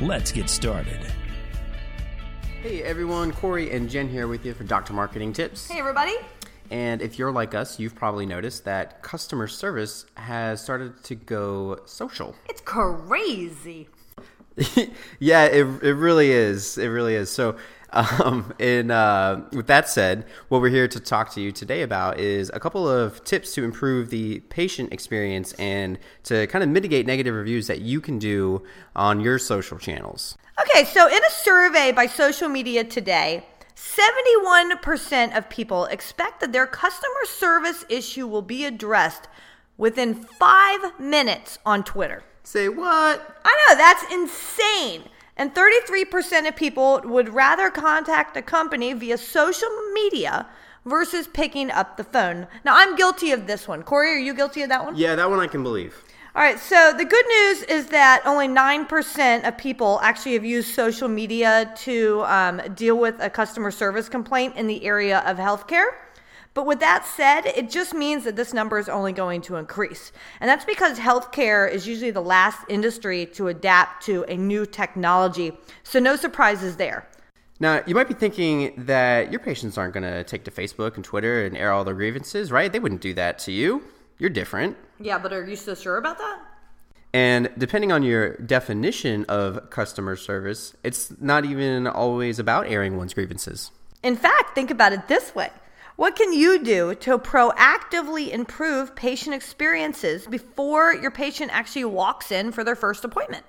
Let's get started. Hey everyone, Corey and Jen here with you for Dr. Marketing Tips. Hey, everybody. And if you're like us, you've probably noticed that customer service has started to go social. It's crazy. yeah, it, it really is. It really is. So, um, in, uh, with that said, what we're here to talk to you today about is a couple of tips to improve the patient experience and to kind of mitigate negative reviews that you can do on your social channels. Okay, so in a survey by Social Media Today, 71% of people expect that their customer service issue will be addressed within five minutes on Twitter. Say what? I know, that's insane. And 33% of people would rather contact a company via social media versus picking up the phone. Now, I'm guilty of this one. Corey, are you guilty of that one? Yeah, that one I can believe. All right, so the good news is that only 9% of people actually have used social media to um, deal with a customer service complaint in the area of healthcare. But with that said, it just means that this number is only going to increase. And that's because healthcare is usually the last industry to adapt to a new technology. So, no surprises there. Now, you might be thinking that your patients aren't going to take to Facebook and Twitter and air all their grievances, right? They wouldn't do that to you. You're different. Yeah, but are you so sure about that? And depending on your definition of customer service, it's not even always about airing one's grievances. In fact, think about it this way What can you do to proactively improve patient experiences before your patient actually walks in for their first appointment?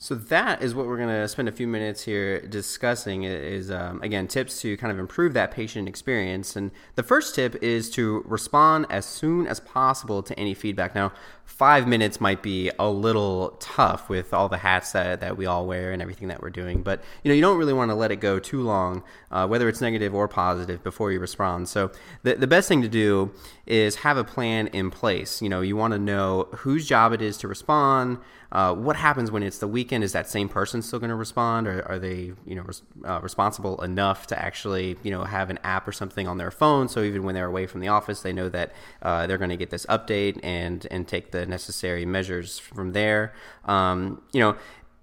So that is what we're going to spend a few minutes here discussing. Is um, again tips to kind of improve that patient experience. And the first tip is to respond as soon as possible to any feedback. Now, five minutes might be a little tough with all the hats that, that we all wear and everything that we're doing. But you know, you don't really want to let it go too long, uh, whether it's negative or positive, before you respond. So the the best thing to do is have a plan in place. You know, you want to know whose job it is to respond. Uh, what happens when it's the weekend? Is that same person still going to respond, or are they, you know, res- uh, responsible enough to actually, you know, have an app or something on their phone, so even when they're away from the office, they know that uh, they're going to get this update and and take the necessary measures from there. Um, you know,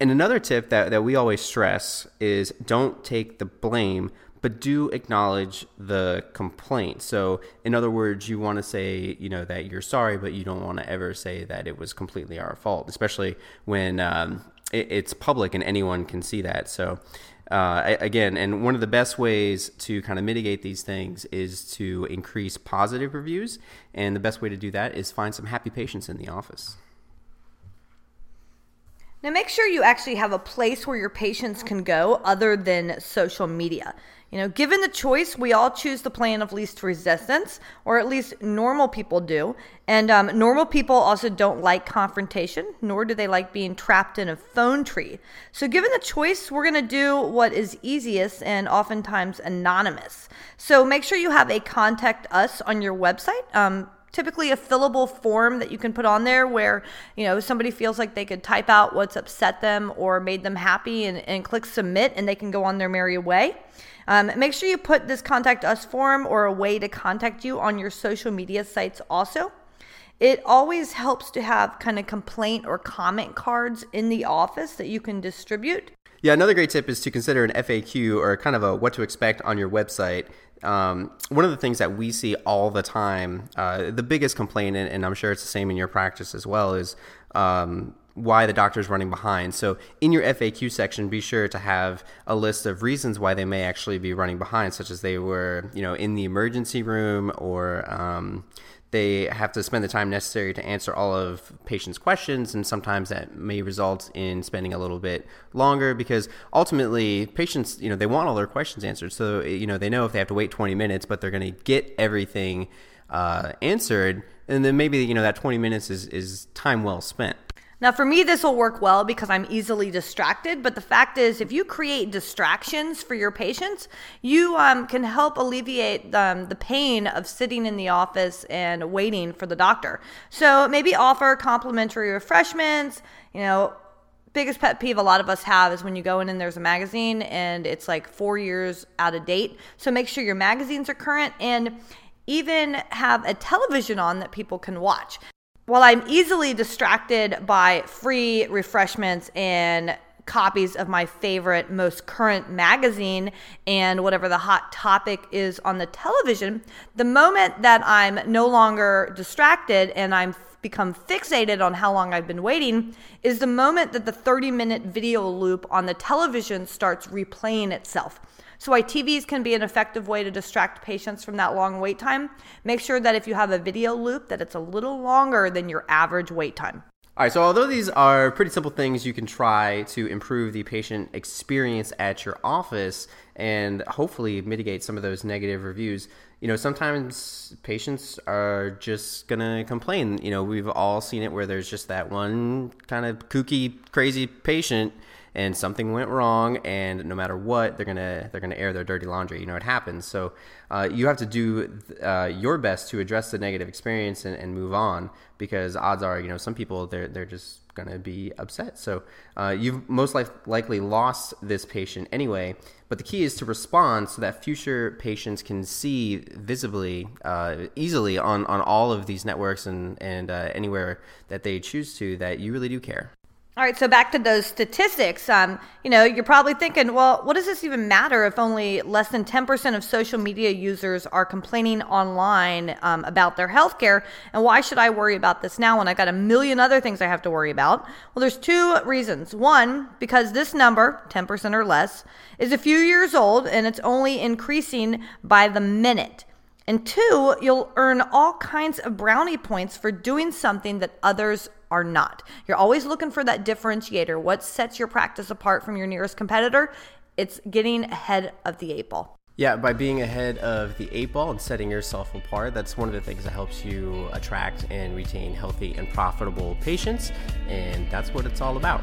and another tip that that we always stress is don't take the blame but do acknowledge the complaint. So, in other words, you want to say, you know, that you're sorry, but you don't want to ever say that it was completely our fault, especially when um, it, it's public and anyone can see that. So, uh, again, and one of the best ways to kind of mitigate these things is to increase positive reviews. And the best way to do that is find some happy patients in the office. Now, make sure you actually have a place where your patients can go other than social media. You know, given the choice, we all choose the plan of least resistance, or at least normal people do. And um, normal people also don't like confrontation, nor do they like being trapped in a phone tree. So, given the choice, we're going to do what is easiest and oftentimes anonymous. So, make sure you have a contact us on your website. Um, typically a fillable form that you can put on there where you know somebody feels like they could type out what's upset them or made them happy and, and click submit and they can go on their merry way um, make sure you put this contact us form or a way to contact you on your social media sites also. It always helps to have kind of complaint or comment cards in the office that you can distribute. Yeah, another great tip is to consider an FAQ or kind of a what to expect on your website. Um, one of the things that we see all the time, uh, the biggest complaint, and, I'm sure it's the same in your practice as well, is um, why the doctor is running behind. So in your FAQ section, be sure to have a list of reasons why they may actually be running behind, such as they were, you know, in the emergency room or um, they have to spend the time necessary to answer all of patients' questions, and sometimes that may result in spending a little bit longer because ultimately patients, you know, they want all their questions answered. So you know, they know if they have to wait 20 minutes, but they're going to get everything uh, answered, and then maybe you know that 20 minutes is is time well spent. Now, for me, this will work well because I'm easily distracted. But the fact is, if you create distractions for your patients, you um, can help alleviate um, the pain of sitting in the office and waiting for the doctor. So maybe offer complimentary refreshments. You know, biggest pet peeve a lot of us have is when you go in and there's a magazine and it's like four years out of date. So make sure your magazines are current and even have a television on that people can watch while I'm easily distracted by free refreshments and copies of my favorite, most current magazine and whatever the hot topic is on the television, the moment that I'm no longer distracted and I'm become fixated on how long I've been waiting is the moment that the 30 minute video loop on the television starts replaying itself. So, why TVs can be an effective way to distract patients from that long wait time, make sure that if you have a video loop that it's a little longer than your average wait time. All right, so although these are pretty simple things you can try to improve the patient experience at your office and hopefully mitigate some of those negative reviews, you know, sometimes patients are just gonna complain. You know, we've all seen it where there's just that one kind of kooky, crazy patient and something went wrong and no matter what they're gonna they're gonna air their dirty laundry you know it happens so uh, you have to do uh, your best to address the negative experience and, and, move on because odds are you know some people they're they're just gonna be upset. So uh, you've most li- likely lost this patient anyway but the key is to respond so that future patients can see visibly uh, easily on, on all of these networks and, and uh, anywhere that they choose to that you really do care all right, so back to those statistics. Um, you know, you're probably thinking, well, what does this even matter if only less than 10% of social media users are complaining online um, about their healthcare? And why should I worry about this now when I've got a million other things I have to worry about? Well, there's two reasons. One, because this number, 10% or less, is a few years old and it's only increasing by the minute. And two, you'll earn all kinds of brownie points for doing something that others are not. You're always looking for that differentiator. What sets your practice apart from your nearest competitor? It's getting ahead of the eight ball. Yeah, by being ahead of the eight ball and setting yourself apart, that's one of the things that helps you attract and retain healthy and profitable patients. And that's what it's all about.